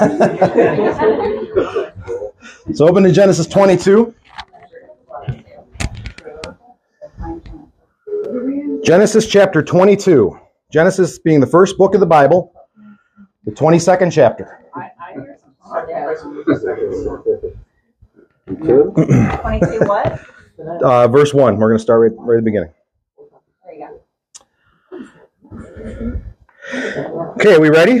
so open to Genesis 22. Genesis chapter 22. Genesis being the first book of the Bible, the 22nd chapter. 22 what? Uh, verse 1. We're going to start right, right at the beginning. There you go. Okay, are we ready?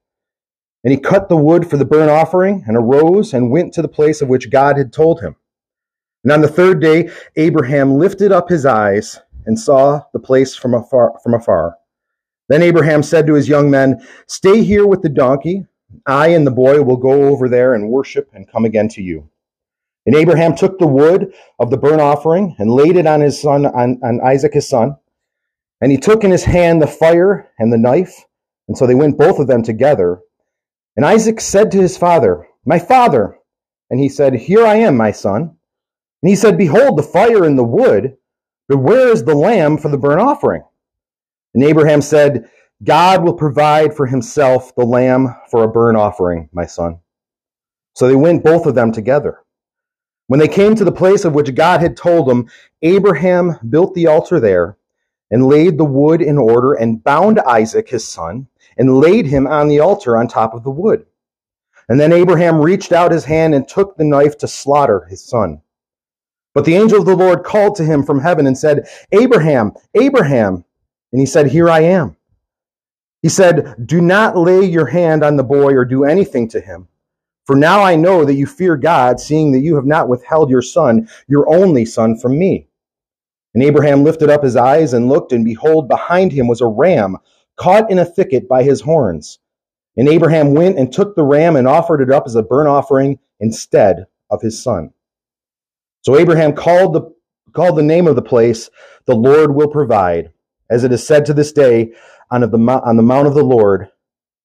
And he cut the wood for the burnt offering, and arose and went to the place of which God had told him. And on the third day, Abraham lifted up his eyes and saw the place from afar. From afar. Then Abraham said to his young men, Stay here with the donkey. I and the boy will go over there and worship and come again to you. And Abraham took the wood of the burnt offering and laid it on his son, on, on Isaac his son. And he took in his hand the fire and the knife. And so they went both of them together. And Isaac said to his father, My father. And he said, Here I am, my son. And he said, Behold, the fire and the wood, but where is the lamb for the burnt offering? And Abraham said, God will provide for himself the lamb for a burnt offering, my son. So they went both of them together. When they came to the place of which God had told them, Abraham built the altar there and laid the wood in order and bound Isaac his son and laid him on the altar on top of the wood. And then Abraham reached out his hand and took the knife to slaughter his son. But the angel of the Lord called to him from heaven and said, Abraham, Abraham. And he said, Here I am. He said, Do not lay your hand on the boy or do anything to him. For now I know that you fear God, seeing that you have not withheld your son, your only son, from me. And Abraham lifted up his eyes and looked, and behold, behind him was a ram caught in a thicket by his horns. And Abraham went and took the ram and offered it up as a burnt offering instead of his son. So Abraham called the, called the name of the place, The Lord Will Provide. As it is said to this day, on the, on the mount of the Lord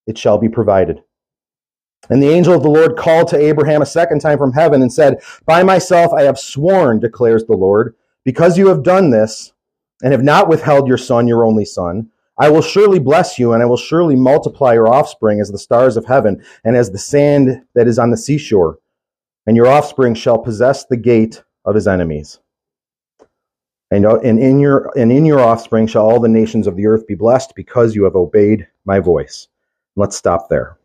it shall be provided. And the angel of the Lord called to Abraham a second time from heaven and said, By myself I have sworn, declares the Lord, because you have done this and have not withheld your son, your only son. I will surely bless you, and I will surely multiply your offspring as the stars of heaven and as the sand that is on the seashore. And your offspring shall possess the gate of his enemies. And, uh, and, in your, and in your offspring shall all the nations of the earth be blessed because you have obeyed my voice. Let's stop there.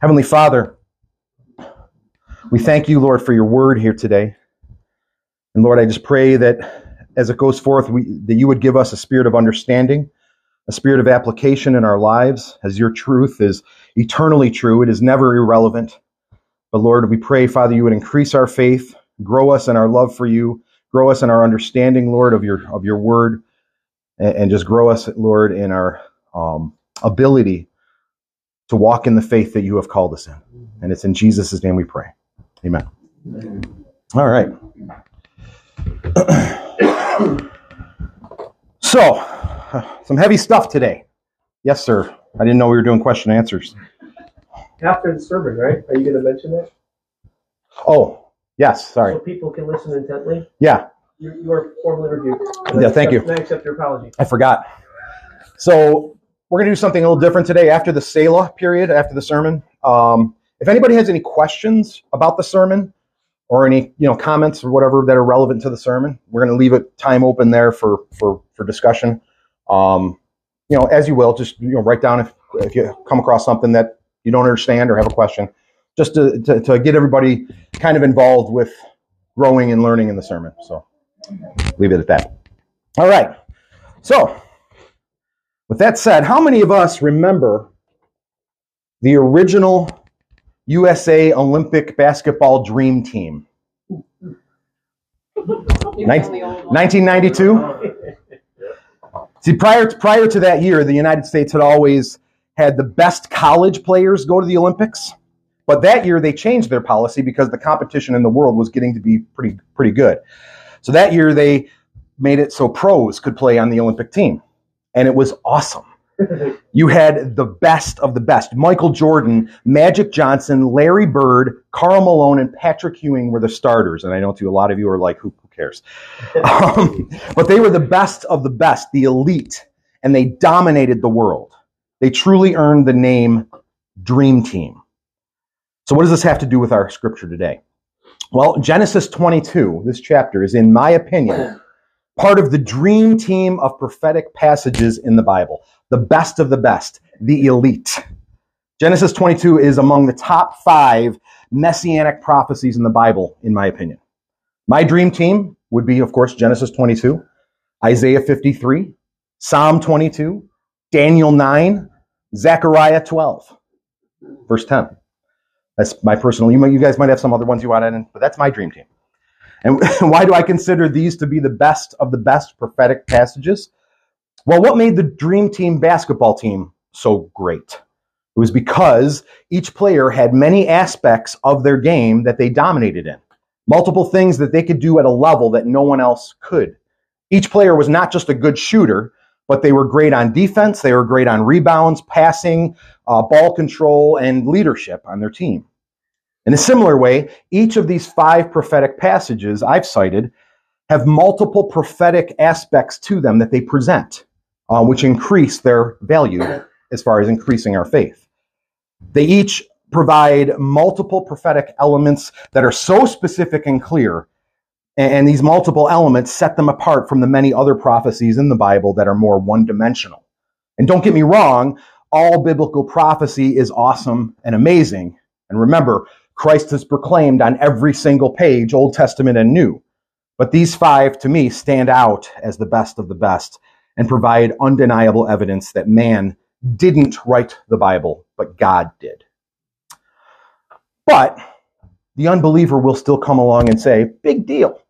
Heavenly Father, we thank you, Lord, for your word here today. And Lord, I just pray that as it goes forth, we, that you would give us a spirit of understanding, a spirit of application in our lives, as your truth is eternally true. It is never irrelevant. But Lord, we pray, Father, you would increase our faith, grow us in our love for you, grow us in our understanding, Lord, of your of your word, and, and just grow us, Lord, in our um, ability to walk in the faith that you have called us in. And it's in Jesus' name we pray. Amen. All right. so, some heavy stuff today. Yes, sir. I didn't know we were doing question and answers. After the sermon, right? Are you going to mention it? Oh, yes. Sorry. So people can listen intently? Yeah, You, you are formally reviewed. Yeah, thank you. I accept your apology. I forgot. So, we're going to do something a little different today after the Selah period, after the sermon. Um, if anybody has any questions about the sermon or any you know comments or whatever that are relevant to the sermon, we're going to leave it time open there for for for discussion. Um, you know, as you will, just you know, write down if if you come across something that you don't understand or have a question, just to to, to get everybody kind of involved with growing and learning in the sermon. So, leave it at that. All right. So, with that said, how many of us remember the original USA Olympic basketball dream team? Nin- 1992? See, prior to, prior to that year, the United States had always had the best college players go to the Olympics, But that year they changed their policy because the competition in the world was getting to be pretty pretty good. So that year they made it so pros could play on the Olympic team. And it was awesome. You had the best of the best. Michael Jordan, Magic Johnson, Larry Bird, Karl Malone, and Patrick Ewing were the starters. And I know too, a lot of you are like, who, who cares? Um, but they were the best of the best, the elite, and they dominated the world. They truly earned the name Dream Team. So, what does this have to do with our scripture today? Well, Genesis 22, this chapter, is, in my opinion, part of the dream team of prophetic passages in the Bible. The best of the best, the elite. Genesis 22 is among the top five messianic prophecies in the Bible, in my opinion. My dream team would be, of course, Genesis 22, Isaiah 53, Psalm 22, Daniel 9, Zechariah 12, verse 10. That's my personal, you, might, you guys might have some other ones you want in, but that's my dream team. And why do I consider these to be the best of the best prophetic passages? Well, what made the dream team basketball team so great? It was because each player had many aspects of their game that they dominated in. Multiple things that they could do at a level that no one else could. Each player was not just a good shooter, but they were great on defense, they were great on rebounds, passing, uh, ball control, and leadership on their team. In a similar way, each of these five prophetic passages I've cited have multiple prophetic aspects to them that they present, uh, which increase their value as far as increasing our faith. They each provide multiple prophetic elements that are so specific and clear, and these multiple elements set them apart from the many other prophecies in the Bible that are more one dimensional. And don't get me wrong, all biblical prophecy is awesome and amazing. And remember, Christ is proclaimed on every single page, Old Testament and New. But these five, to me, stand out as the best of the best and provide undeniable evidence that man didn't write the Bible, but God did. But the unbeliever will still come along and say, big deal.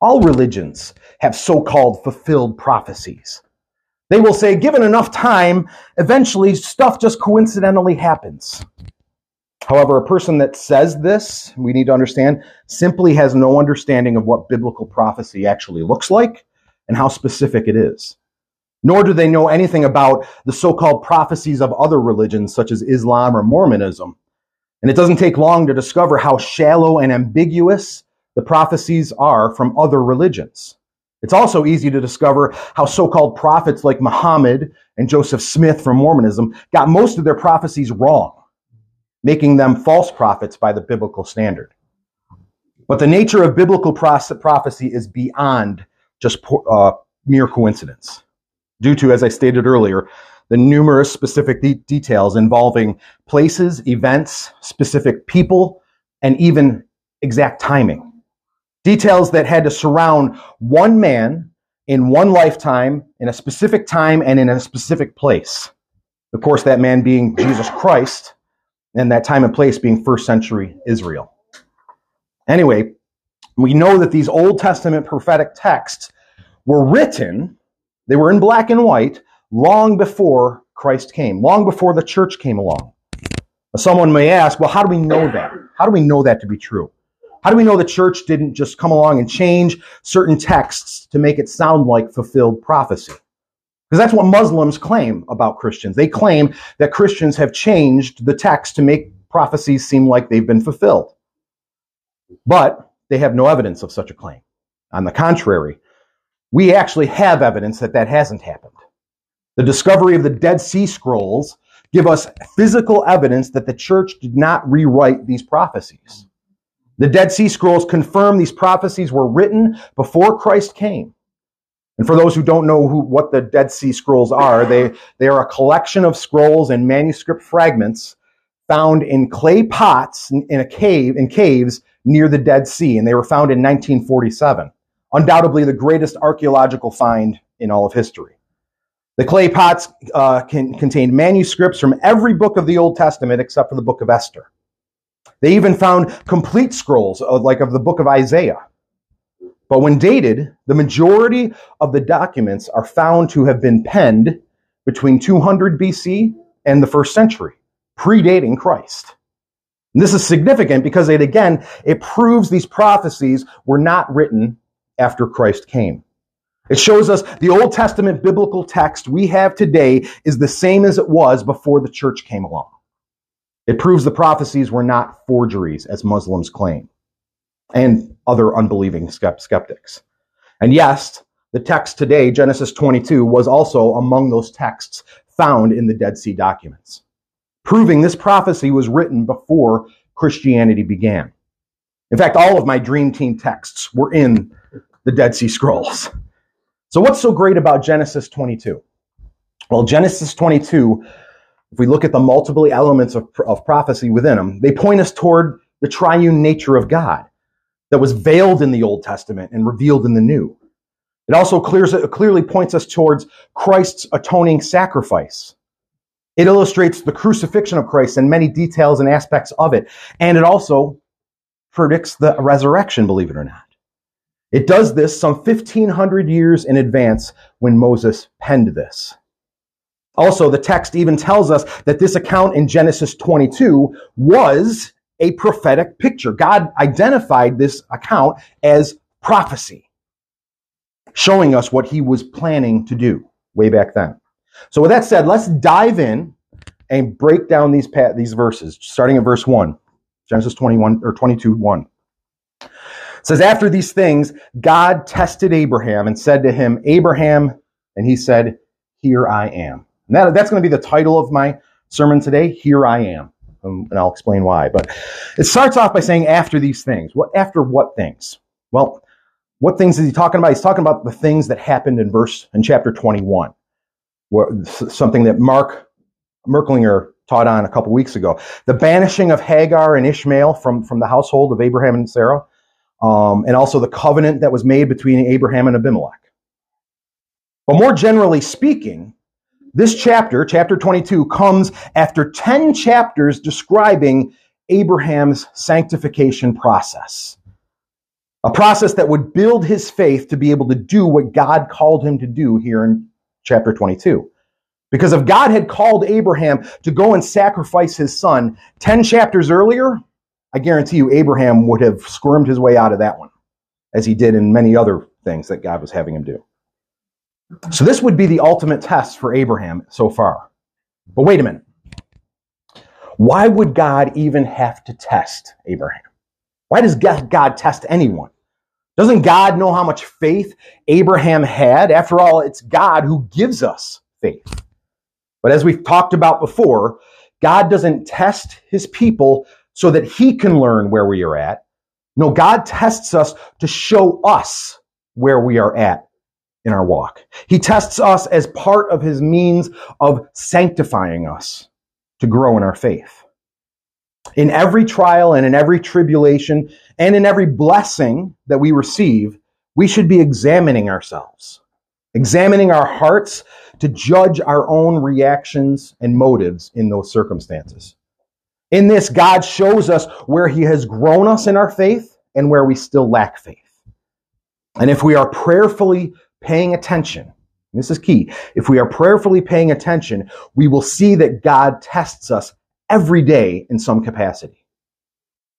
All religions have so called fulfilled prophecies. They will say, given enough time, eventually stuff just coincidentally happens. However, a person that says this, we need to understand, simply has no understanding of what biblical prophecy actually looks like and how specific it is. Nor do they know anything about the so called prophecies of other religions, such as Islam or Mormonism. And it doesn't take long to discover how shallow and ambiguous the prophecies are from other religions. It's also easy to discover how so called prophets like Muhammad and Joseph Smith from Mormonism got most of their prophecies wrong making them false prophets by the biblical standard. But the nature of biblical prophecy is beyond just uh, mere coincidence, due to, as I stated earlier, the numerous specific de- details involving places, events, specific people, and even exact timing. Details that had to surround one man in one lifetime, in a specific time, and in a specific place. Of course, that man being Jesus Christ, and that time and place being first century Israel. Anyway, we know that these Old Testament prophetic texts were written, they were in black and white, long before Christ came, long before the church came along. Someone may ask, well, how do we know that? How do we know that to be true? How do we know the church didn't just come along and change certain texts to make it sound like fulfilled prophecy? Because that's what Muslims claim about Christians. They claim that Christians have changed the text to make prophecies seem like they've been fulfilled. But they have no evidence of such a claim. On the contrary, we actually have evidence that that hasn't happened. The discovery of the Dead Sea Scrolls give us physical evidence that the church did not rewrite these prophecies. The Dead Sea Scrolls confirm these prophecies were written before Christ came. And for those who don't know who, what the Dead Sea Scrolls are, they, they are a collection of scrolls and manuscript fragments found in clay pots in, a cave, in caves near the Dead Sea. And they were found in 1947. Undoubtedly the greatest archaeological find in all of history. The clay pots uh, can, contained manuscripts from every book of the Old Testament except for the book of Esther. They even found complete scrolls, of, like of the book of Isaiah. But when dated, the majority of the documents are found to have been penned between 200 BC and the first century, predating Christ. And this is significant because it again, it proves these prophecies were not written after Christ came. It shows us the Old Testament biblical text we have today is the same as it was before the church came along. It proves the prophecies were not forgeries, as Muslims claim, and other unbelieving skeptics. And yes, the text today, Genesis 22, was also among those texts found in the Dead Sea documents, proving this prophecy was written before Christianity began. In fact, all of my Dream Team texts were in the Dead Sea Scrolls. So, what's so great about Genesis 22? Well, Genesis 22, if we look at the multiple elements of, of prophecy within them, they point us toward the triune nature of God that was veiled in the Old Testament and revealed in the New. It also clears, it clearly points us towards Christ's atoning sacrifice. It illustrates the crucifixion of Christ and many details and aspects of it. And it also predicts the resurrection, believe it or not. It does this some 1500 years in advance when Moses penned this. Also, the text even tells us that this account in Genesis 22 was a prophetic picture. God identified this account as prophecy, showing us what he was planning to do way back then. So with that said, let's dive in and break down these, these verses, starting at verse 1, Genesis 21 or 22, 1. It says, After these things, God tested Abraham and said to him, Abraham, and he said, Here I am. And that, that's going to be the title of my sermon today, Here I Am. Um, and I'll explain why. But it starts off by saying, After these things. What, after what things? Well, what things is he talking about? He's talking about the things that happened in verse, in chapter 21. Where, something that Mark Merklinger taught on a couple weeks ago. The banishing of Hagar and Ishmael from, from the household of Abraham and Sarah um, and also the covenant that was made between Abraham and Abimelech. But more generally speaking, this chapter, chapter 22, comes after 10 chapters describing Abraham's sanctification process. A process that would build his faith to be able to do what God called him to do here in chapter 22. Because if God had called Abraham to go and sacrifice his son 10 chapters earlier, I guarantee you Abraham would have squirmed his way out of that one, as he did in many other things that God was having him do. So this would be the ultimate test for Abraham so far. But wait a minute. Why would God even have to test Abraham? Why does God test anyone? Doesn't God know how much faith Abraham had? After all, it's God who gives us faith. But as we've talked about before, God doesn't test his people so that he can learn where we are at. No, God tests us to show us where we are at in our walk. He tests us as part of his means of sanctifying us to grow in our faith. In every trial and in every tribulation and in every blessing that we receive, we should be examining ourselves, examining our hearts to judge our own reactions and motives in those circumstances. In this, God shows us where He has grown us in our faith and where we still lack faith. And if we are prayerfully paying attention, this is key, if we are prayerfully paying attention, we will see that God tests us every day in some capacity.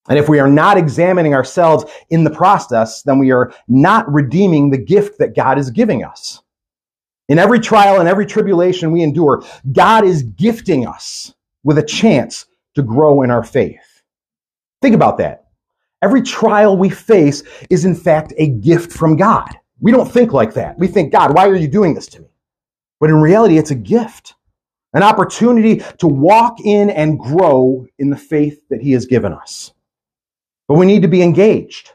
And if we are not examining ourselves in the process, then we are not redeeming the gift that God is giving us. In every trial and every tribulation we endure, God is gifting us with a chance to grow in our faith. Think about that. Every trial we face is in fact a gift from God. We don't think like that. We think, God, why are you doing this to me? But in reality, it's a gift, an opportunity to walk in and grow in the faith that He has given us. But we need to be engaged.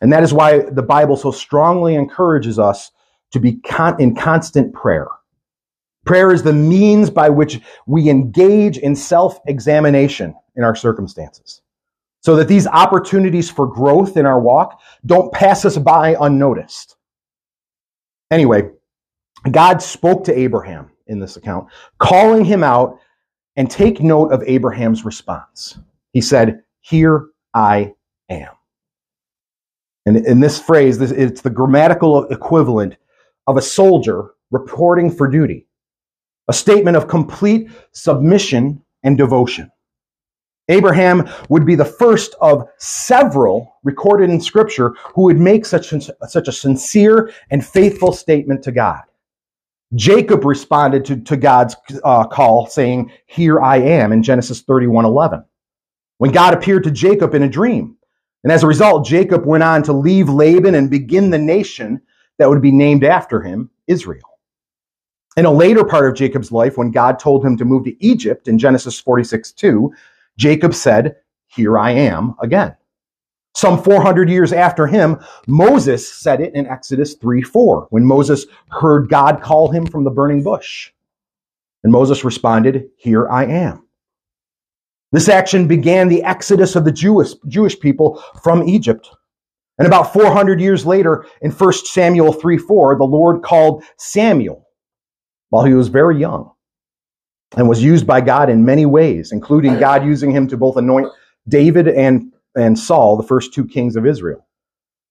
And that is why the Bible so strongly encourages us to be con- in constant prayer. Prayer is the means by which we engage in self examination in our circumstances so that these opportunities for growth in our walk don't pass us by unnoticed. Anyway, God spoke to Abraham in this account, calling him out and take note of Abraham's response. He said, Here I am. And in this phrase, it's the grammatical equivalent of a soldier reporting for duty a statement of complete submission and devotion. Abraham would be the first of several recorded in Scripture who would make such, such a sincere and faithful statement to God. Jacob responded to, to God's uh, call, saying, Here I am, in Genesis 31 11. When God appeared to Jacob in a dream. And as a result, Jacob went on to leave Laban and begin the nation that would be named after him, Israel. In a later part of Jacob's life, when God told him to move to Egypt in Genesis 46 2, Jacob said, Here I am again. Some 400 years after him, Moses said it in Exodus 3 4, when Moses heard God call him from the burning bush. And Moses responded, Here I am. This action began the exodus of the Jewish, Jewish people from Egypt. And about 400 years later, in 1 Samuel 3 4, the Lord called Samuel while he was very young and was used by God in many ways, including God using him to both anoint David and, and Saul, the first two kings of Israel.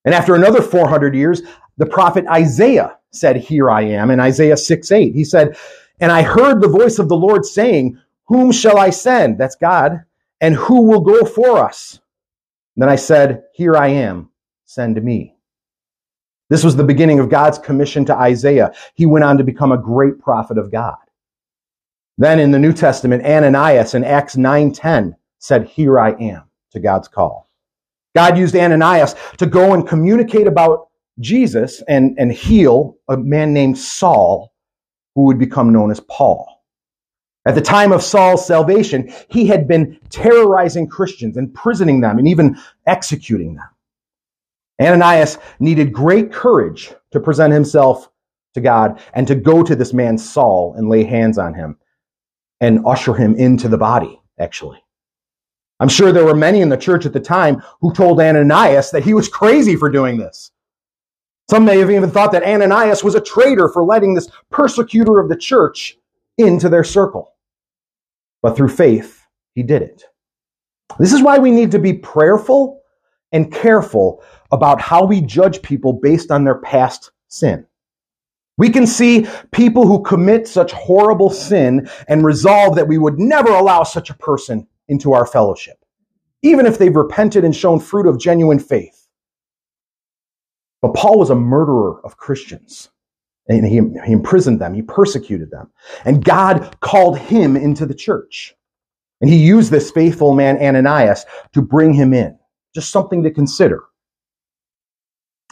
And after another 400 years, the prophet Isaiah said, Here I am, in Isaiah 6 8. He said, And I heard the voice of the Lord saying, Whom shall I send? That's God. And who will go for us? And then I said, Here I am send me. This was the beginning of God's commission to Isaiah. He went on to become a great prophet of God. Then in the New Testament, Ananias in Acts 9:10 said, "Here I am" to God's call. God used Ananias to go and communicate about Jesus and, and heal a man named Saul, who would become known as Paul. At the time of Saul's salvation, he had been terrorizing Christians, imprisoning them, and even executing them. Ananias needed great courage to present himself to God and to go to this man Saul and lay hands on him and usher him into the body, actually. I'm sure there were many in the church at the time who told Ananias that he was crazy for doing this. Some may have even thought that Ananias was a traitor for letting this persecutor of the church into their circle. But through faith, he did it. This is why we need to be prayerful and careful about how we judge people based on their past sin. We can see people who commit such horrible sin and resolve that we would never allow such a person into our fellowship, even if they've repented and shown fruit of genuine faith. But Paul was a murderer of Christians. And he, he imprisoned them, he persecuted them. And God called him into the church. And he used this faithful man, Ananias, to bring him in. Just something to consider.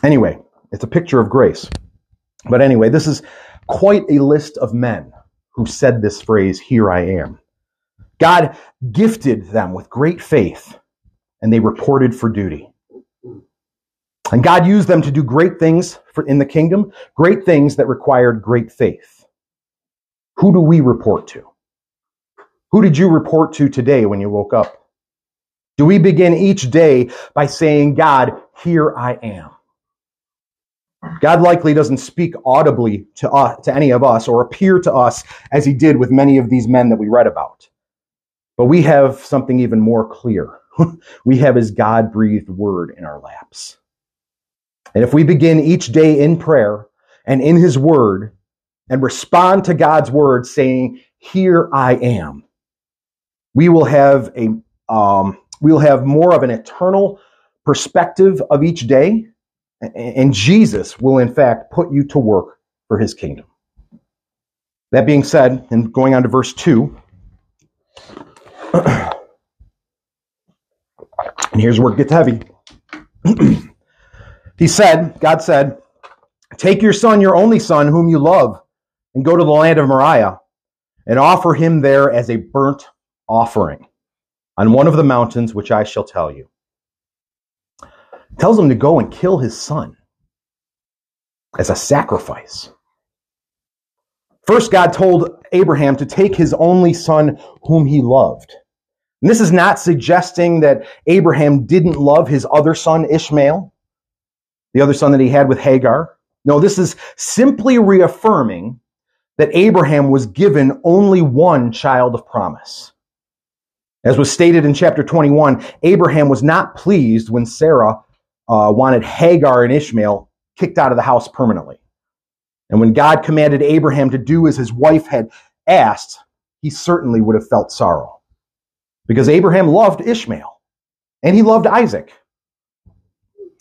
Anyway, it's a picture of grace. But anyway, this is quite a list of men who said this phrase, Here I am. God gifted them with great faith, and they reported for duty. And God used them to do great things for, in the kingdom, great things that required great faith. Who do we report to? Who did you report to today when you woke up? Do we begin each day by saying, God, here I am? God likely doesn't speak audibly to, us, to any of us or appear to us as he did with many of these men that we read about. But we have something even more clear. we have his God breathed word in our laps. And if we begin each day in prayer and in his word and respond to God's word saying, Here I am, we will have a um, we will have more of an eternal perspective of each day and Jesus will, in fact, put you to work for his kingdom. That being said, and going on to verse 2, and here's where it gets heavy. he said, God said, Take your son, your only son, whom you love, and go to the land of Moriah, and offer him there as a burnt offering on one of the mountains which I shall tell you tells him to go and kill his son as a sacrifice. First, God told Abraham to take his only son whom he loved. And this is not suggesting that Abraham didn't love his other son, Ishmael, the other son that he had with Hagar. No, this is simply reaffirming that Abraham was given only one child of promise. As was stated in chapter 21, Abraham was not pleased when Sarah uh, wanted Hagar and Ishmael kicked out of the house permanently. And when God commanded Abraham to do as his wife had asked, he certainly would have felt sorrow. Because Abraham loved Ishmael and he loved Isaac.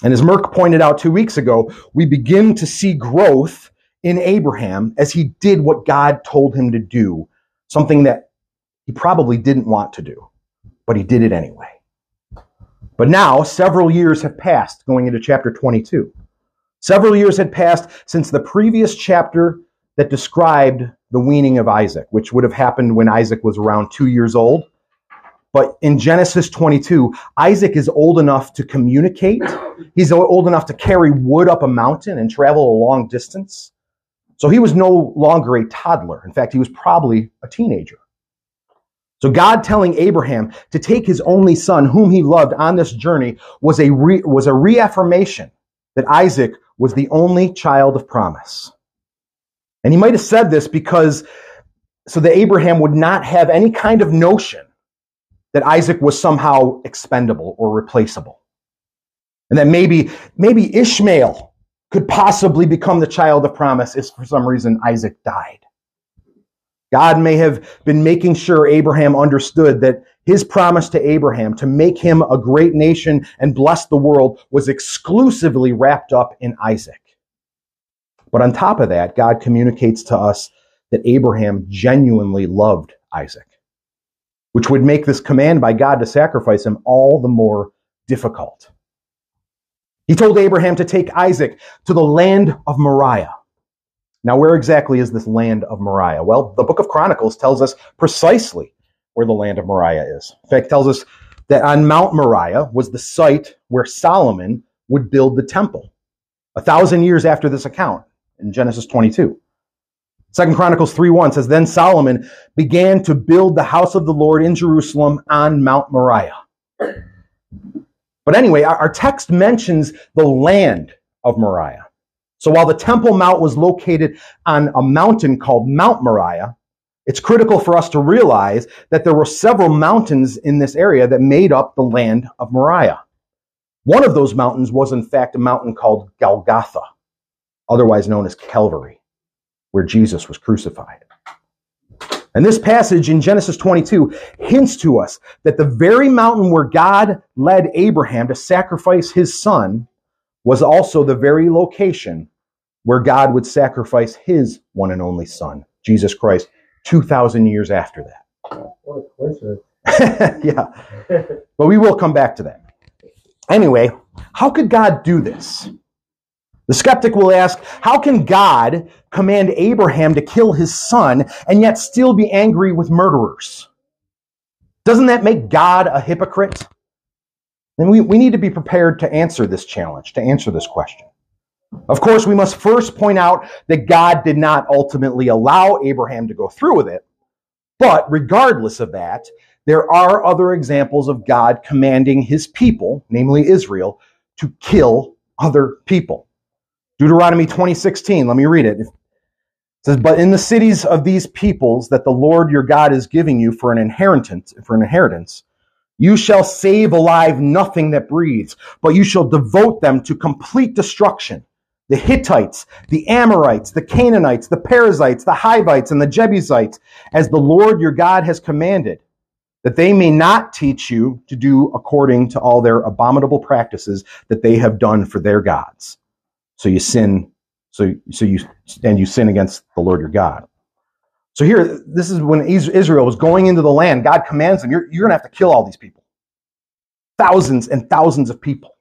And as Merck pointed out two weeks ago, we begin to see growth in Abraham as he did what God told him to do, something that he probably didn't want to do, but he did it anyway. But now, several years have passed going into chapter 22. Several years had passed since the previous chapter that described the weaning of Isaac, which would have happened when Isaac was around two years old. But in Genesis 22, Isaac is old enough to communicate. He's old enough to carry wood up a mountain and travel a long distance. So he was no longer a toddler. In fact, he was probably a teenager. So God telling Abraham to take his only son, whom he loved, on this journey was a, re- was a reaffirmation that Isaac was the only child of promise. And he might have said this because so that Abraham would not have any kind of notion that Isaac was somehow expendable or replaceable. And that maybe, maybe Ishmael could possibly become the child of promise if for some reason Isaac died. God may have been making sure Abraham understood that his promise to Abraham to make him a great nation and bless the world was exclusively wrapped up in Isaac. But on top of that, God communicates to us that Abraham genuinely loved Isaac, which would make this command by God to sacrifice him all the more difficult. He told Abraham to take Isaac to the land of Moriah now, where exactly is this land of Moriah? Well, the book of Chronicles tells us precisely where the land of Moriah is. In fact, tells us that on Mount Moriah was the site where Solomon would build the temple. A thousand years after this account in Genesis 22. Second Chronicles 3.1 says, Then Solomon began to build the house of the Lord in Jerusalem on Mount Moriah. But anyway, our text mentions the land of Moriah. So while the Temple Mount was located on a mountain called Mount Moriah, it's critical for us to realize that there were several mountains in this area that made up the land of Moriah. One of those mountains was in fact a mountain called Golgotha, otherwise known as Calvary, where Jesus was crucified. And this passage in Genesis 22 hints to us that the very mountain where God led Abraham to sacrifice his son was also the very location where God would sacrifice his one and only son, Jesus Christ, 2,000 years after that. What a yeah. But we will come back to that. Anyway, how could God do this? The skeptic will ask, how can God command Abraham to kill his son and yet still be angry with murderers? Doesn't that make God a hypocrite? Then we, we need to be prepared to answer this challenge, to answer this question. Of course, we must first point out that God did not ultimately allow Abraham to go through with it. But regardless of that, there are other examples of God commanding his people, namely Israel, to kill other people. Deuteronomy 20:16, let me read it. It says, "But in the cities of these peoples that the Lord your God is giving you for an inheritance, for an inheritance, you shall save alive nothing that breathes, but you shall devote them to complete destruction. The Hittites, the Amorites, the Canaanites, the Perizzites, the Hivites, and the Jebusites, as the Lord your God has commanded, that they may not teach you to do according to all their abominable practices that they have done for their gods. So you sin, so, so you, and you sin against the Lord your God. So here, this is when Israel was going into the land. God commands them, you're, you're going to have to kill all these people. Thousands and thousands of people.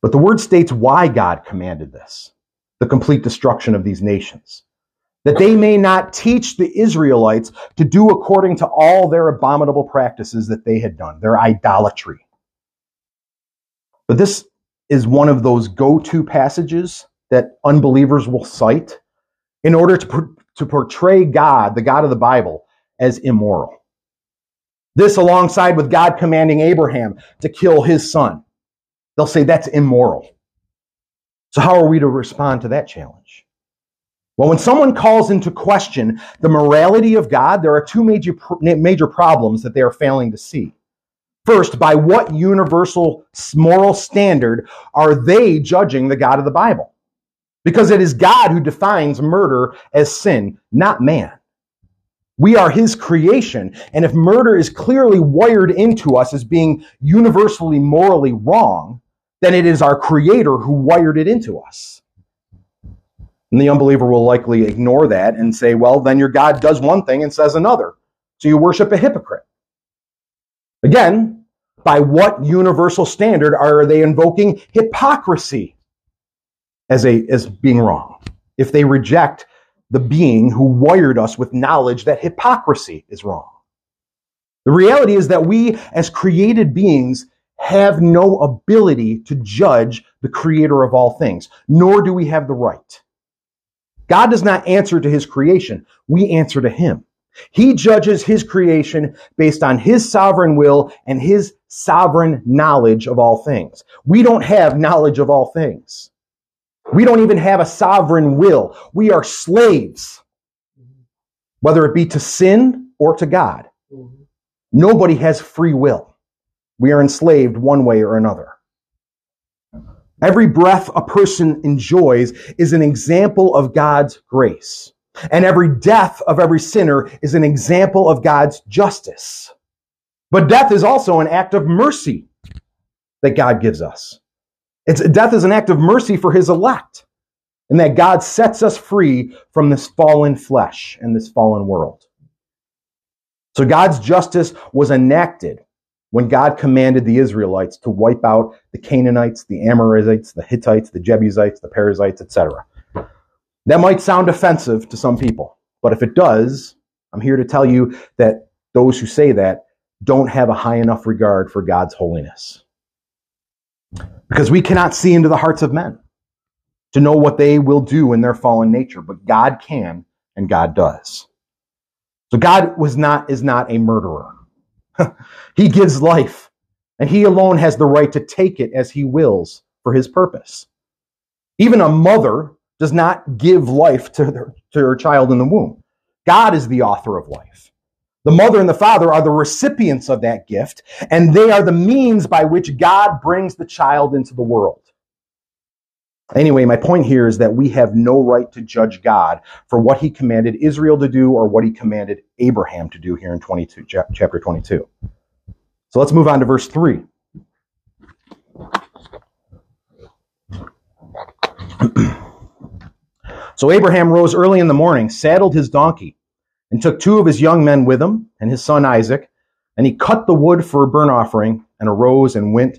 But the word states why God commanded this the complete destruction of these nations. That they may not teach the Israelites to do according to all their abominable practices that they had done, their idolatry. But this is one of those go to passages that unbelievers will cite in order to, to portray God, the God of the Bible, as immoral. This alongside with God commanding Abraham to kill his son. They'll say that's immoral. So how are we to respond to that challenge? Well, when someone calls into question the morality of God, there are two major, major problems that they are failing to see. First, by what universal moral standard are they judging the God of the Bible? Because it is God who defines murder as sin, not man. We are his creation. And if murder is clearly wired into us as being universally morally wrong, then it is our creator who wired it into us. And the unbeliever will likely ignore that and say, well, then your God does one thing and says another. So you worship a hypocrite. Again, by what universal standard are they invoking hypocrisy as, a, as being wrong? If they reject the being who wired us with knowledge that hypocrisy is wrong. The reality is that we, as created beings, have no ability to judge the creator of all things, nor do we have the right. God does not answer to his creation. We answer to him. He judges his creation based on his sovereign will and his sovereign knowledge of all things. We don't have knowledge of all things. We don't even have a sovereign will. We are slaves, whether it be to sin or to God. Nobody has free will. We are enslaved one way or another. Every breath a person enjoys is an example of God's grace. And every death of every sinner is an example of God's justice. But death is also an act of mercy that God gives us. It's, death is an act of mercy for his elect, and that God sets us free from this fallen flesh and this fallen world. So God's justice was enacted when God commanded the Israelites to wipe out the Canaanites, the Amorites, the Hittites, the Jebusites, the Perizzites, etc. That might sound offensive to some people, but if it does, I'm here to tell you that those who say that don't have a high enough regard for God's holiness. Because we cannot see into the hearts of men to know what they will do in their fallen nature, but God can and God does. So God was not, is not a murderer. he gives life and he alone has the right to take it as he wills for his purpose. Even a mother does not give life to, their, to her child in the womb. God is the author of life. The mother and the father are the recipients of that gift, and they are the means by which God brings the child into the world. Anyway, my point here is that we have no right to judge God for what he commanded Israel to do or what he commanded Abraham to do here in 22, chapter 22. So let's move on to verse 3. So Abraham rose early in the morning, saddled his donkey, and took two of his young men with him and his son Isaac, and he cut the wood for a burnt offering and arose and went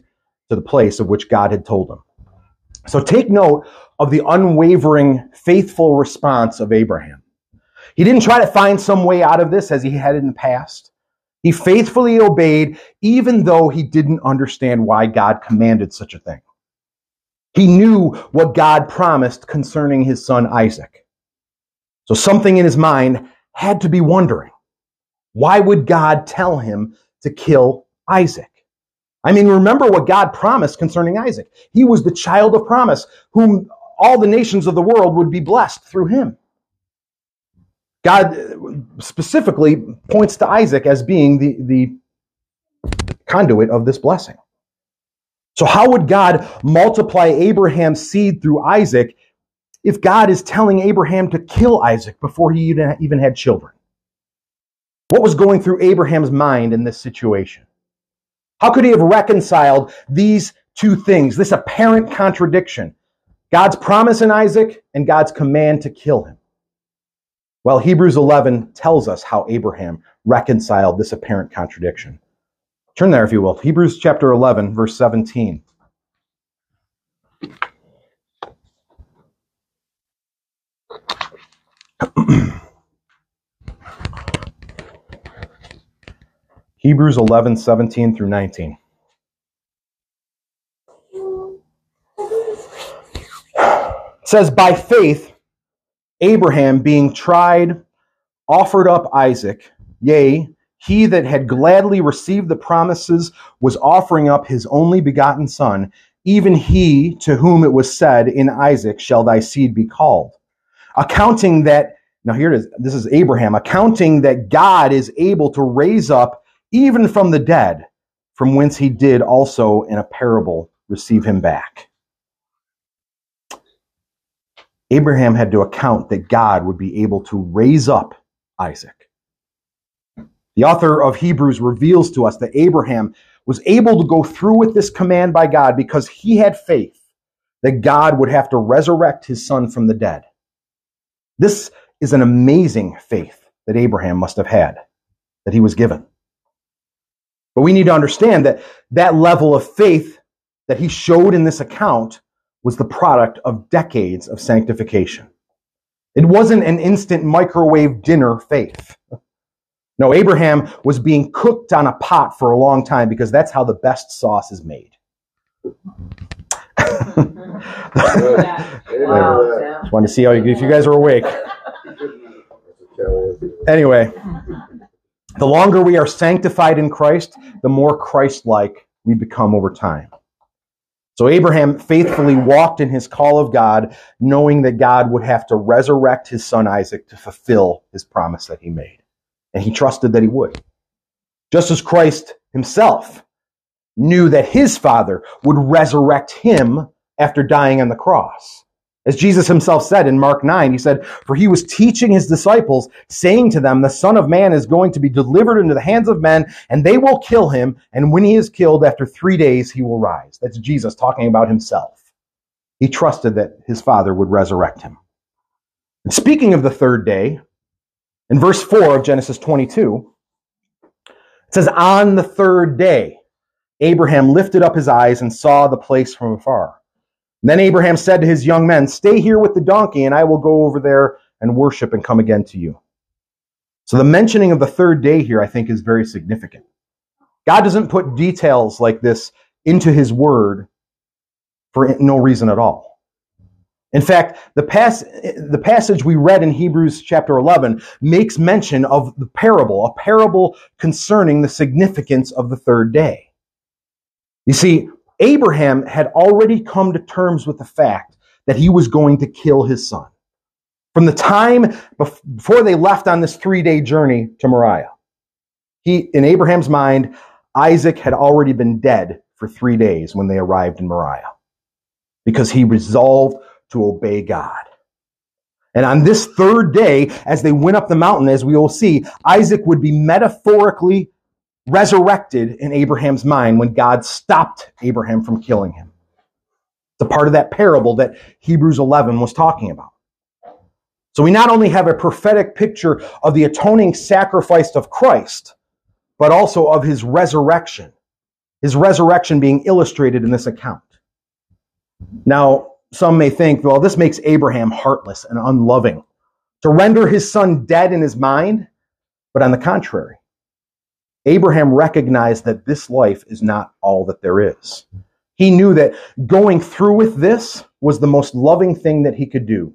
to the place of which God had told him. So take note of the unwavering, faithful response of Abraham. He didn't try to find some way out of this as he had in the past. He faithfully obeyed even though he didn't understand why God commanded such a thing. He knew what God promised concerning his son Isaac. So something in his mind had to be wondering, why would God tell him to kill Isaac? I mean, remember what God promised concerning Isaac. He was the child of promise, whom all the nations of the world would be blessed through him. God uh, specifically points to Isaac as being the, the conduit of this blessing. So, how would God multiply Abraham's seed through Isaac if God is telling Abraham to kill Isaac before he even had children? What was going through Abraham's mind in this situation? How could he have reconciled these two things, this apparent contradiction? God's promise in Isaac and God's command to kill him. Well, Hebrews 11 tells us how Abraham reconciled this apparent contradiction. Turn there, if you will. Hebrews chapter 11, verse 17. Hebrews 11, 17 through 19. It says, By faith, Abraham, being tried, offered up Isaac, yea, he that had gladly received the promises was offering up his only begotten son, even he to whom it was said, In Isaac shall thy seed be called. Accounting that, now here it is, this is Abraham, accounting that God is able to raise up even from the dead, from whence he did also in a parable receive him back. Abraham had to account that God would be able to raise up Isaac The author of Hebrews reveals to us that Abraham was able to go through with this command by God because he had faith that God would have to resurrect his son from the dead. This is an amazing faith that Abraham must have had, that he was given. But we need to understand that that level of faith that he showed in this account was the product of decades of sanctification. It wasn't an instant microwave dinner faith. No, Abraham was being cooked on a pot for a long time because that's how the best sauce is made. Wow, Just wanted to see how you, if you guys are awake. Anyway, the longer we are sanctified in Christ, the more Christ-like we become over time. So Abraham faithfully walked in his call of God, knowing that God would have to resurrect his son Isaac to fulfill his promise that he made. And he trusted that he would. Just as Christ himself knew that his father would resurrect him after dying on the cross. As Jesus himself said in Mark 9, he said, For he was teaching his disciples, saying to them, The Son of Man is going to be delivered into the hands of men, and they will kill him, and when he is killed, after three days he will rise. That's Jesus talking about himself. He trusted that his Father would resurrect him. And speaking of the third day, in verse 4 of Genesis 22, it says, On the third day, Abraham lifted up his eyes and saw the place from afar. Then Abraham said to his young men, Stay here with the donkey, and I will go over there and worship and come again to you. So the mentioning of the third day here, I think, is very significant. God doesn't put details like this into his word for no reason at all. In fact, the, pass, the passage we read in Hebrews chapter 11 makes mention of the parable, a parable concerning the significance of the third day. You see, Abraham had already come to terms with the fact that he was going to kill his son. From the time before they left on this three day journey to Moriah, he, in Abraham's mind, Isaac had already been dead for three days when they arrived in Moriah because he resolved to obey God. And on this third day, as they went up the mountain, as we will see, Isaac would be metaphorically resurrected in Abraham's mind when God stopped Abraham from killing him. It's a part of that parable that Hebrews 11 was talking about. So we not only have a prophetic picture of the atoning sacrifice of Christ, but also of his resurrection. His resurrection being illustrated in this account. Now, some may think, well, this makes Abraham heartless and unloving to render his son dead in his mind. But on the contrary, Abraham recognized that this life is not all that there is. He knew that going through with this was the most loving thing that he could do.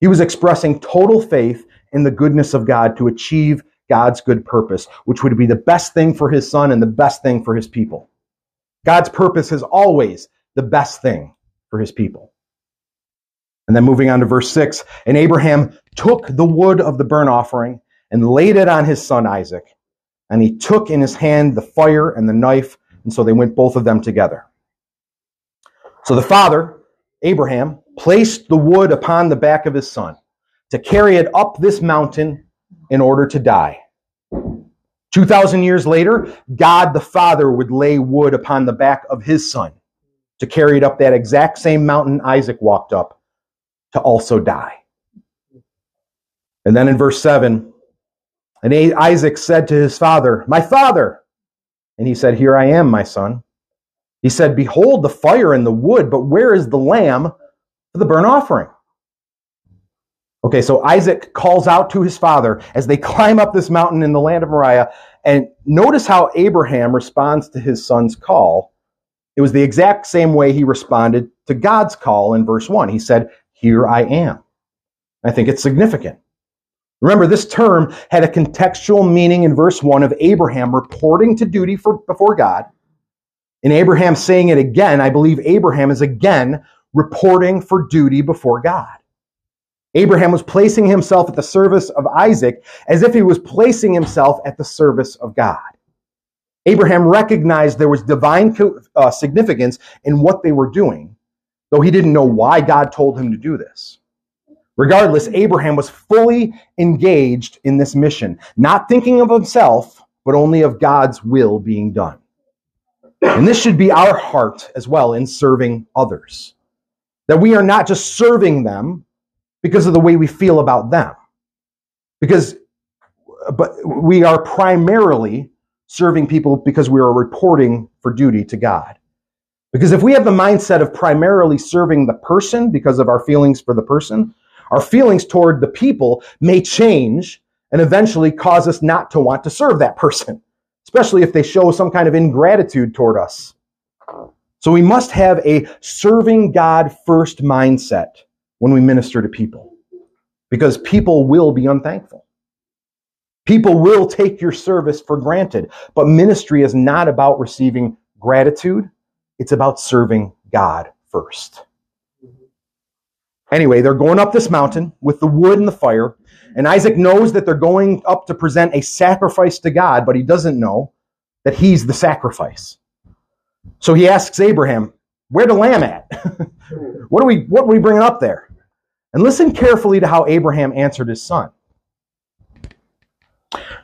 He was expressing total faith in the goodness of God to achieve God's good purpose, which would be the best thing for his son and the best thing for his people. God's purpose is always the best thing for his people. And then moving on to verse 6 And Abraham took the wood of the burnt offering and laid it on his son Isaac. And he took in his hand the fire and the knife, and so they went both of them together. So the father, Abraham, placed the wood upon the back of his son to carry it up this mountain in order to die. 2,000 years later, God the Father would lay wood upon the back of his son to carry it up that exact same mountain Isaac walked up to also die. And then in verse 7, and Isaac said to his father, My father! And he said, Here I am, my son. He said, Behold the fire and the wood, but where is the lamb for the burnt offering? Okay, so Isaac calls out to his father as they climb up this mountain in the land of Moriah. And notice how Abraham responds to his son's call. It was the exact same way he responded to God's call in verse 1. He said, Here I am. I think it's significant. Remember, this term had a contextual meaning in verse 1 of Abraham reporting to duty for, before God. In Abraham saying it again, I believe Abraham is again reporting for duty before God. Abraham was placing himself at the service of Isaac as if he was placing himself at the service of God. Abraham recognized there was divine uh, significance in what they were doing, though he didn't know why God told him to do this. Regardless, Abraham was fully engaged in this mission, not thinking of himself, but only of God's will being done. And this should be our heart as well in serving others. That we are not just serving them because of the way we feel about them. Because, but we are primarily serving people because we are reporting for duty to God. Because if we have the mindset of primarily serving the person because of our feelings for the person, our feelings toward the people may change and eventually cause us not to want to serve that person, especially if they show some kind of ingratitude toward us. So we must have a serving God first mindset when we minister to people because people will be unthankful. People will take your service for granted, but ministry is not about receiving gratitude. It's about serving God first. Anyway, they're going up this mountain with the wood and the fire, and Isaac knows that they're going up to present a sacrifice to God, but he doesn't know that he's the sacrifice. So he asks Abraham, "Where the lamb at? what are we what are we bringing up there?" And listen carefully to how Abraham answered his son.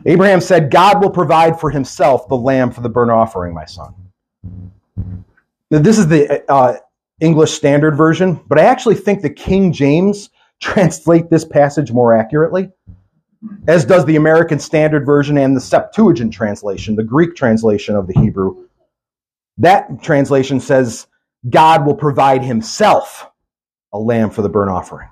Abraham said, God will provide for himself the lamb for the burnt offering, my son. Now, this is the uh, English Standard Version, but I actually think the King James translate this passage more accurately, as does the American Standard Version and the Septuagint translation, the Greek translation of the Hebrew. That translation says, God will provide himself a lamb for the burnt offering.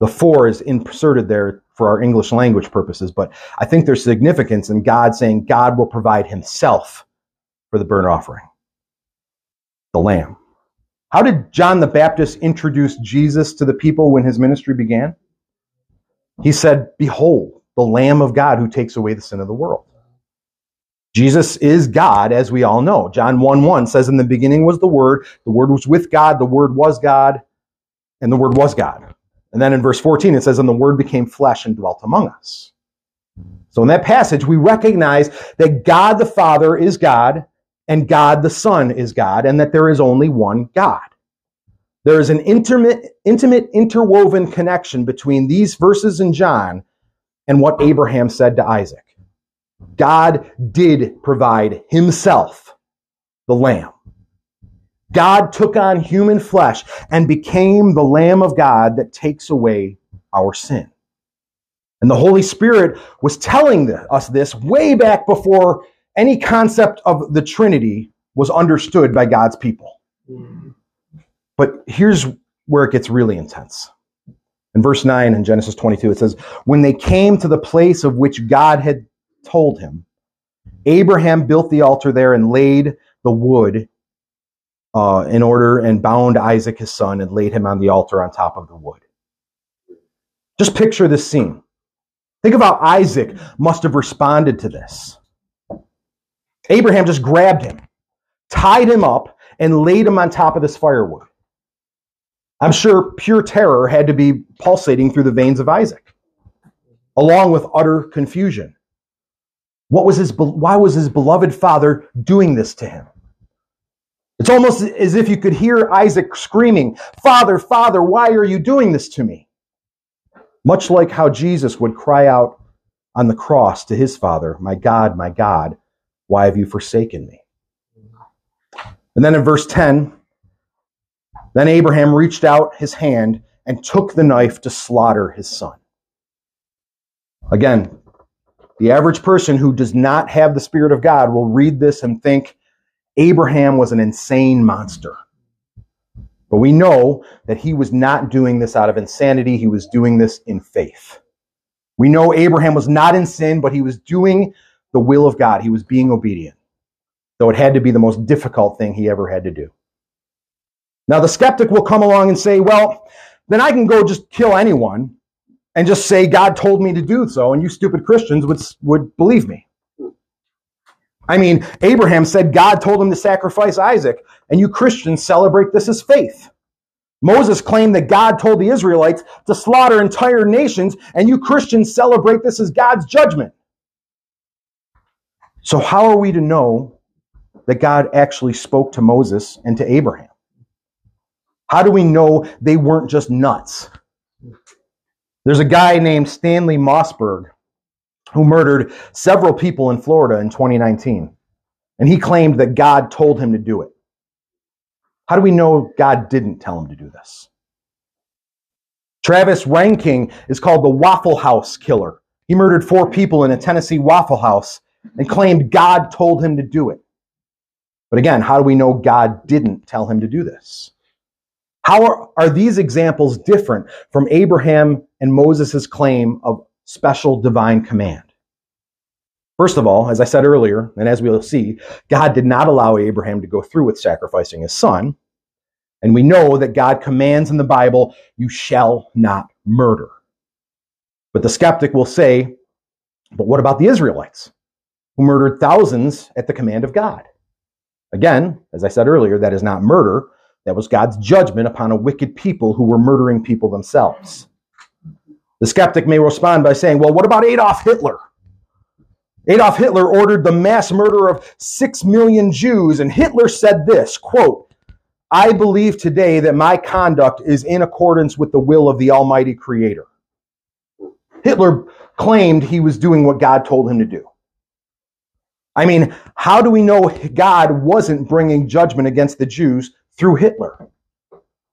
The for is inserted there for our English language purposes, but I think there's significance in God saying God will provide himself for the burnt offering, the lamb. How did John the Baptist introduce Jesus to the people when his ministry began? He said, Behold, the Lamb of God who takes away the sin of the world. Jesus is God, as we all know. John 1 1 says, In the beginning was the Word, the Word was with God, the Word was God, and the Word was God. And then in verse 14, it says, And the Word became flesh and dwelt among us. So in that passage, we recognize that God the Father is God and God the Son is God, and that there is only one God. There is an intimate, intimate interwoven connection between these verses in John and what Abraham said to Isaac. God did provide himself the lamb. God took on human flesh and became the Lamb of God that takes away our sin. And the Holy Spirit was telling us this way back before any concept of the Trinity was understood by God's people. But here's where it gets really intense. In verse 9 in Genesis 22, it says, When they came to the place of which God had told him, Abraham built the altar there and laid the wood uh, in order and bound Isaac his son and laid him on the altar on top of the wood. Just picture this scene. Think of how Isaac must have responded to this. Abraham just grabbed him, tied him up, and laid him on top of this firewood. I'm sure pure terror had to be pulsating through the veins of Isaac, along with utter confusion. What was his, why was his beloved father doing this to him? It's almost as if you could hear Isaac screaming, Father, Father, why are you doing this to me? Much like how Jesus would cry out on the cross to his father, My God, my God, why have you forsaken me? And then in verse 10, then Abraham reached out his hand and took the knife to slaughter his son. Again, the average person who does not have the Spirit of God will read this and think Abraham was an insane monster. But we know that he was not doing this out of insanity, he was doing this in faith. We know Abraham was not in sin, but he was doing the will of God. He was being obedient, though it had to be the most difficult thing he ever had to do. Now, the skeptic will come along and say, well, then I can go just kill anyone and just say God told me to do so, and you stupid Christians would, would believe me. I mean, Abraham said God told him to sacrifice Isaac, and you Christians celebrate this as faith. Moses claimed that God told the Israelites to slaughter entire nations, and you Christians celebrate this as God's judgment. So, how are we to know that God actually spoke to Moses and to Abraham? How do we know they weren't just nuts? There's a guy named Stanley Mossberg who murdered several people in Florida in 2019. And he claimed that God told him to do it. How do we know God didn't tell him to do this? Travis Reinking is called the Waffle House Killer. He murdered four people in a Tennessee Waffle House and claimed God told him to do it. But again, how do we know God didn't tell him to do this? How are, are these examples different from Abraham and Moses' claim of special divine command? First of all, as I said earlier, and as we'll see, God did not allow Abraham to go through with sacrificing his son. And we know that God commands in the Bible, you shall not murder. But the skeptic will say, but what about the Israelites who murdered thousands at the command of God? Again, as I said earlier, that is not murder. That was God's judgment upon a wicked people who were murdering people themselves. The skeptic may respond by saying, well, what about Adolf Hitler? Adolf Hitler ordered the mass murder of six million Jews, and Hitler said this, quote, I believe today that my conduct is in accordance with the will of the Almighty Creator. Hitler claimed he was doing what God told him to do. I mean, how do we know God wasn't bringing judgment against the Jews through Hitler?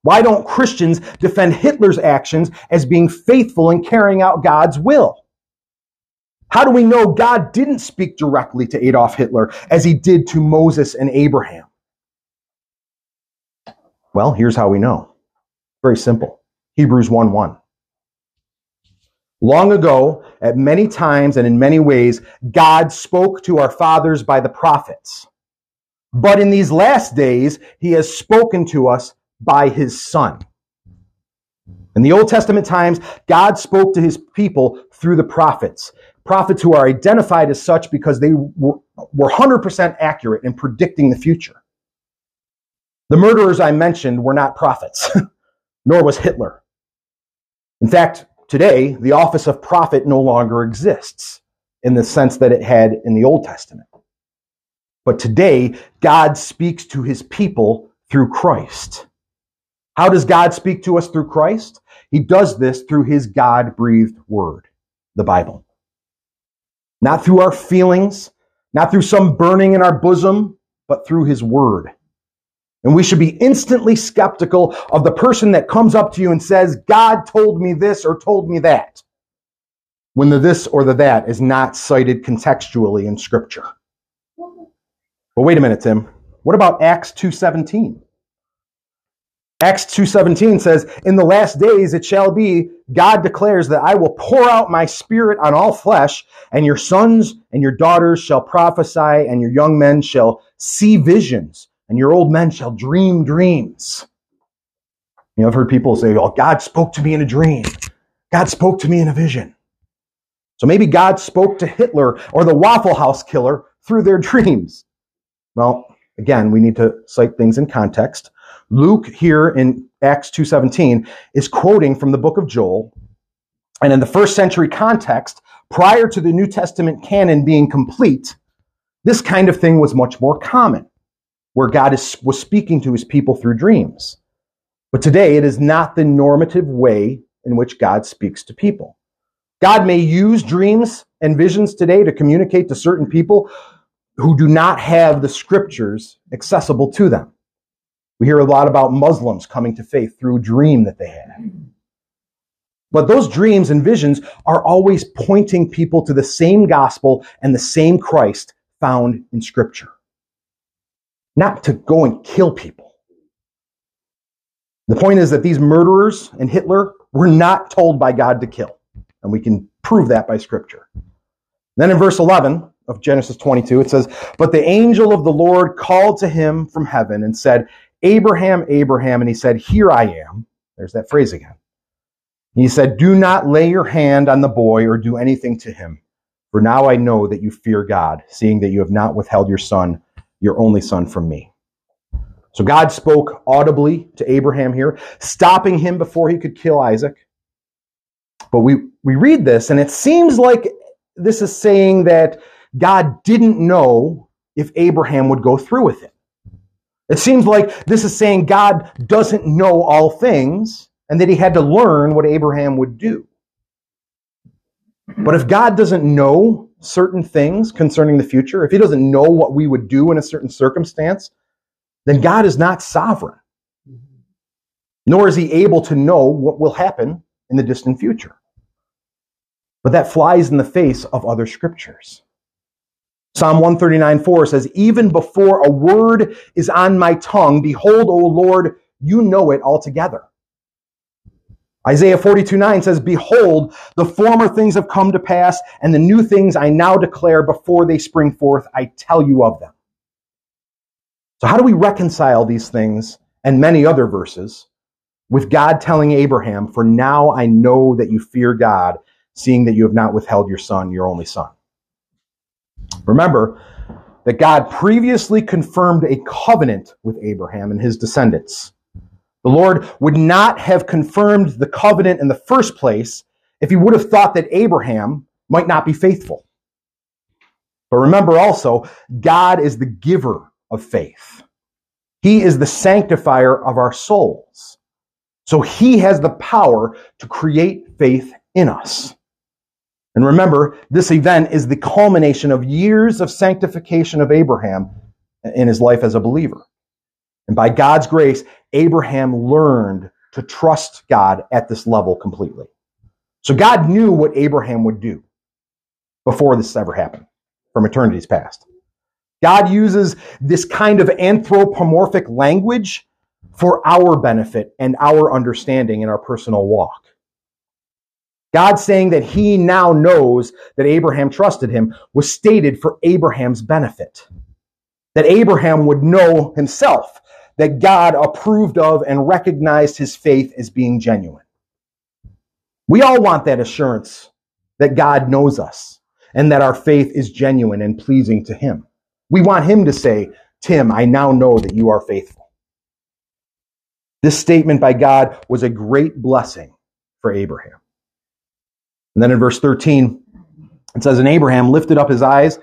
Why don't Christians defend Hitler's actions as being faithful in carrying out God's will? How do we know God didn't speak directly to Adolf Hitler as he did to Moses and Abraham? Well, here's how we know. Very simple. Hebrews 1 1. Long ago, at many times and in many ways, God spoke to our fathers by the prophets. But in these last days, he has spoken to us by his Son. In the Old Testament times, God spoke to his people through the prophets. Prophets who are identified as such because they were, were 100% accurate in predicting the future. The murderers I mentioned were not prophets, nor was Hitler. In fact, today, the office of prophet no longer exists in the sense that it had in the Old Testament. But today, God speaks to his people through Christ. How does God speak to us through Christ? He does this through his God breathed word, the Bible. Not through our feelings, not through some burning in our bosom, but through his word. And we should be instantly skeptical of the person that comes up to you and says, God told me this or told me that, when the this or the that is not cited contextually in scripture. But wait a minute, Tim. What about Acts 2.17? Acts 2.17 says, In the last days it shall be, God declares that I will pour out my spirit on all flesh, and your sons and your daughters shall prophesy, and your young men shall see visions and your old men shall dream dreams. You know, I've heard people say, oh, God spoke to me in a dream. God spoke to me in a vision. So maybe God spoke to Hitler or the Waffle House killer through their dreams. Well, again, we need to cite things in context. Luke here in Acts 2:17 is quoting from the book of Joel. And in the first century context, prior to the New Testament canon being complete, this kind of thing was much more common where God is, was speaking to his people through dreams. But today, it is not the normative way in which God speaks to people. God may use dreams and visions today to communicate to certain people who do not have the scriptures accessible to them. We hear a lot about Muslims coming to faith through a dream that they had. But those dreams and visions are always pointing people to the same gospel and the same Christ found in scripture not to go and kill people. The point is that these murderers and Hitler were not told by God to kill. And we can prove that by scripture. Then in verse 11 of Genesis 22, it says, But the angel of the Lord called to him from heaven and said, Abraham, Abraham. And he said, Here I am. There's that phrase again. He said, Do not lay your hand on the boy or do anything to him. For now I know that you fear God, seeing that you have not withheld your son your only son from me. So God spoke audibly to Abraham here, stopping him before he could kill Isaac. But we, we read this, and it seems like this is saying that God didn't know if Abraham would go through with it. It seems like this is saying God doesn't know all things, and that he had to learn what Abraham would do. But if God doesn't know certain things concerning the future, if he doesn't know what we would do in a certain circumstance, then God is not sovereign. Nor is he able to know what will happen in the distant future. But that flies in the face of other scriptures. Psalm 139 4 says, Even before a word is on my tongue, behold, O Lord, you know it altogether. Isaiah 42 9 says, Behold, the former things have come to pass, and the new things I now declare before they spring forth, I tell you of them. So, how do we reconcile these things and many other verses with God telling Abraham, For now I know that you fear God, seeing that you have not withheld your son, your only son? Remember that God previously confirmed a covenant with Abraham and his descendants. The Lord would not have confirmed the covenant in the first place if he would have thought that Abraham might not be faithful. But remember also, God is the giver of faith. He is the sanctifier of our souls. So he has the power to create faith in us. And remember, this event is the culmination of years of sanctification of Abraham in his life as a believer. And by God's grace, Abraham learned to trust God at this level completely. So God knew what Abraham would do before this ever happened from eternity's past. God uses this kind of anthropomorphic language for our benefit and our understanding in our personal walk. God saying that he now knows that Abraham trusted him was stated for Abraham's benefit. That Abraham would know himself that God approved of and recognized his faith as being genuine. We all want that assurance that God knows us and that our faith is genuine and pleasing to him. We want him to say, Tim, I now know that you are faithful. This statement by God was a great blessing for Abraham. And then in verse 13, it says, And Abraham lifted up his eyes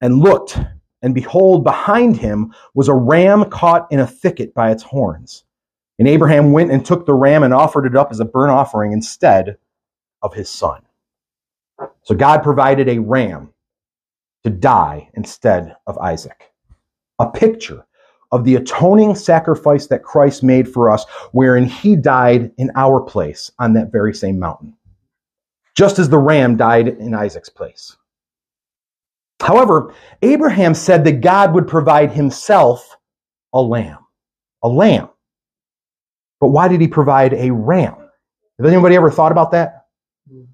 and looked, and behold, behind him was a ram caught in a thicket by its horns. And Abraham went and took the ram and offered it up as a burnt offering instead of his son. So God provided a ram to die instead of Isaac. A picture of the atoning sacrifice that Christ made for us, wherein he died in our place on that very same mountain just as the ram died in Isaac's place. However, Abraham said that God would provide himself a lamb. A lamb. But why did he provide a ram? Has anybody ever thought about that?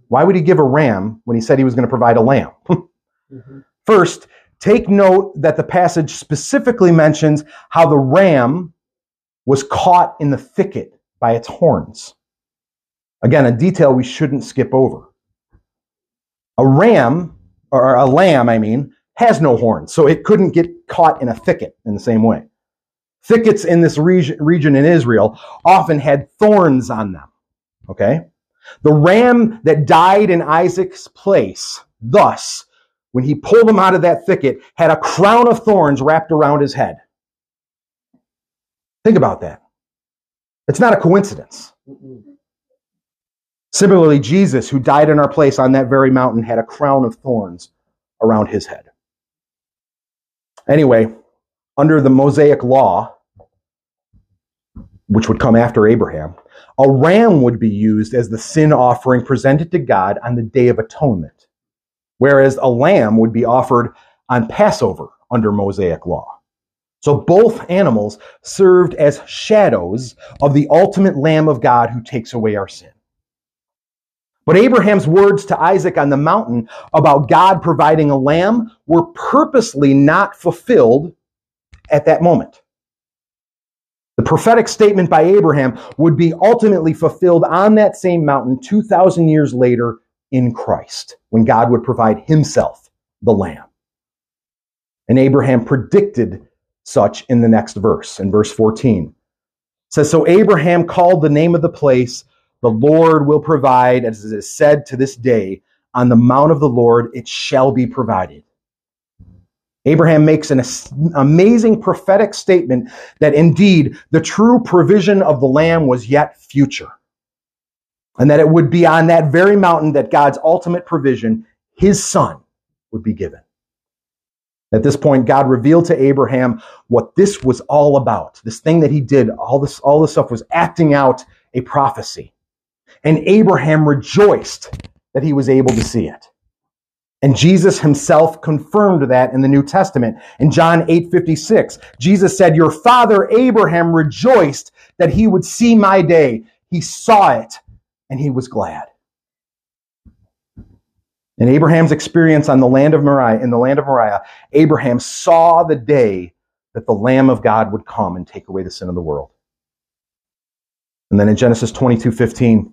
Why would he give a ram when he said he was going to provide a lamb? mm-hmm. First, take note that the passage specifically mentions how the ram was caught in the thicket by its horns. Again, a detail we shouldn't skip over. A ram, or a lamb, I mean, has no horns, so it couldn't get caught in a thicket in the same way. Thickets in this region, region in Israel often had thorns on them. Okay? The ram that died in Isaac's place, thus, when he pulled him out of that thicket, had a crown of thorns wrapped around his head. Think about that. It's not a coincidence. Similarly, Jesus, who died in our place on that very mountain, had a crown of thorns around his head. Anyway, under the Mosaic law, which would come after Abraham, a ram would be used as the sin offering presented to God on the Day of Atonement, whereas a lamb would be offered on Passover under Mosaic law. So both animals served as shadows of the ultimate Lamb of God who takes away our sin. But Abraham's words to Isaac on the mountain about God providing a lamb were purposely not fulfilled at that moment. The prophetic statement by Abraham would be ultimately fulfilled on that same mountain 2,000 years later in Christ, when God would provide himself the lamb. And Abraham predicted such in the next verse, in verse 14. It says, So Abraham called the name of the place the Lord will provide, as it is said to this day, on the mount of the Lord it shall be provided. Abraham makes an amazing prophetic statement that indeed the true provision of the lamb was yet future. And that it would be on that very mountain that God's ultimate provision, his son, would be given. At this point, God revealed to Abraham what this was all about. This thing that he did, all this, all this stuff was acting out a prophecy. And Abraham rejoiced that he was able to see it. And Jesus himself confirmed that in the New Testament. In John 8 56, Jesus said, Your father Abraham rejoiced that he would see my day. He saw it and he was glad. In Abraham's experience on the land of Moriah, in the land of Moriah, Abraham saw the day that the Lamb of God would come and take away the sin of the world. And then in Genesis 22 15,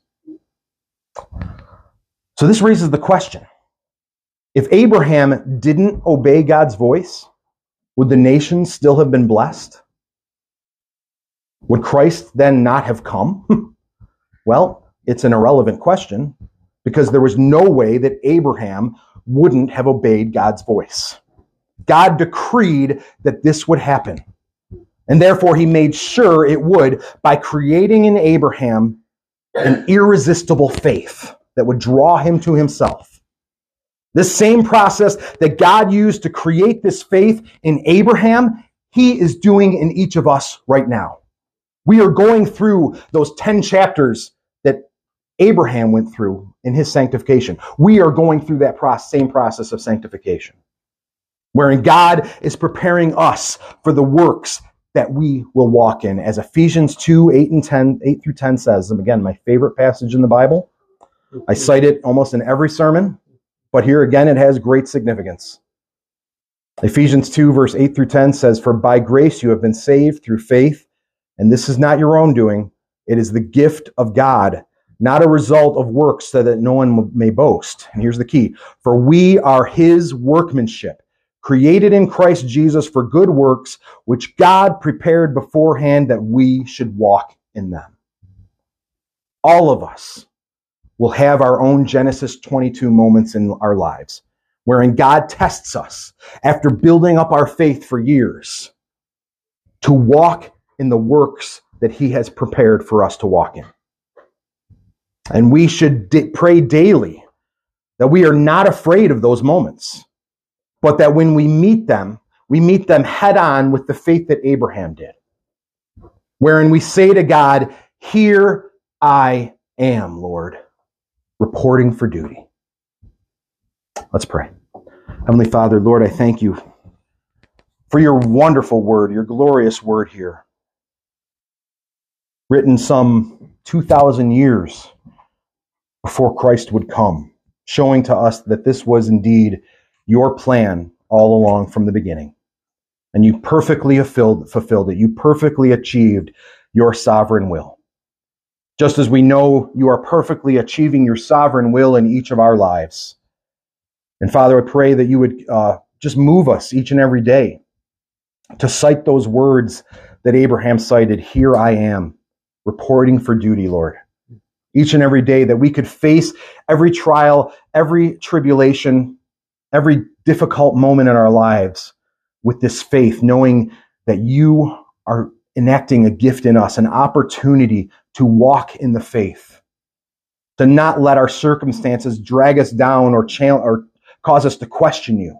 So this raises the question if Abraham didn't obey God's voice, would the nations still have been blessed? Would Christ then not have come? well, it's an irrelevant question because there was no way that Abraham wouldn't have obeyed God's voice. God decreed that this would happen. And therefore, he made sure it would by creating in Abraham an irresistible faith that would draw him to himself. This same process that God used to create this faith in Abraham, he is doing in each of us right now. We are going through those 10 chapters that Abraham went through in his sanctification. We are going through that process, same process of sanctification, wherein God is preparing us for the works that we will walk in. As Ephesians 2, 8 and 10, 8 through 10 says, and again, my favorite passage in the Bible. I cite it almost in every sermon, but here again it has great significance. Ephesians 2, verse 8 through 10 says, For by grace you have been saved through faith, and this is not your own doing. It is the gift of God, not a result of works so that no one may boast. And here's the key For we are his workmanship, created in Christ Jesus for good works, which God prepared beforehand that we should walk in them. All of us will have our own Genesis 22 moments in our lives, wherein God tests us after building up our faith for years to walk in the works that He has prepared for us to walk in. And we should di- pray daily that we are not afraid of those moments, but that when we meet them, we meet them head on with the faith that Abraham did, wherein we say to God, Here I am, Lord reporting for duty. Let's pray. Heavenly Father, Lord, I thank you for your wonderful word, your glorious word here, written some 2,000 years before Christ would come, showing to us that this was indeed your plan all along from the beginning. And you perfectly fulfilled, fulfilled it. You perfectly achieved your sovereign will just as we know you are perfectly achieving your sovereign will in each of our lives. And Father, I pray that you would uh, just move us each and every day to cite those words that Abraham cited Here I am, reporting for duty, Lord. Each and every day that we could face every trial, every tribulation, every difficult moment in our lives with this faith, knowing that you are enacting a gift in us, an opportunity to walk in the faith, to not let our circumstances drag us down or, challenge, or cause us to question you,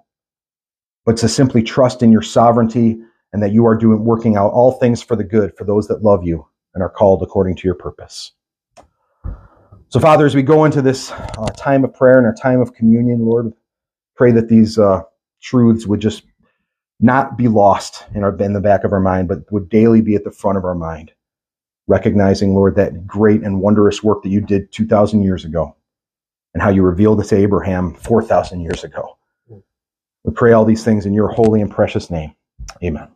but to simply trust in your sovereignty and that you are doing working out all things for the good for those that love you and are called according to your purpose. So, Father, as we go into this uh, time of prayer and our time of communion, Lord, pray that these uh, truths would just not be lost in, our, in the back of our mind, but would daily be at the front of our mind recognizing, Lord, that great and wondrous work that you did 2,000 years ago and how you revealed it to Abraham 4,000 years ago. We pray all these things in your holy and precious name. Amen.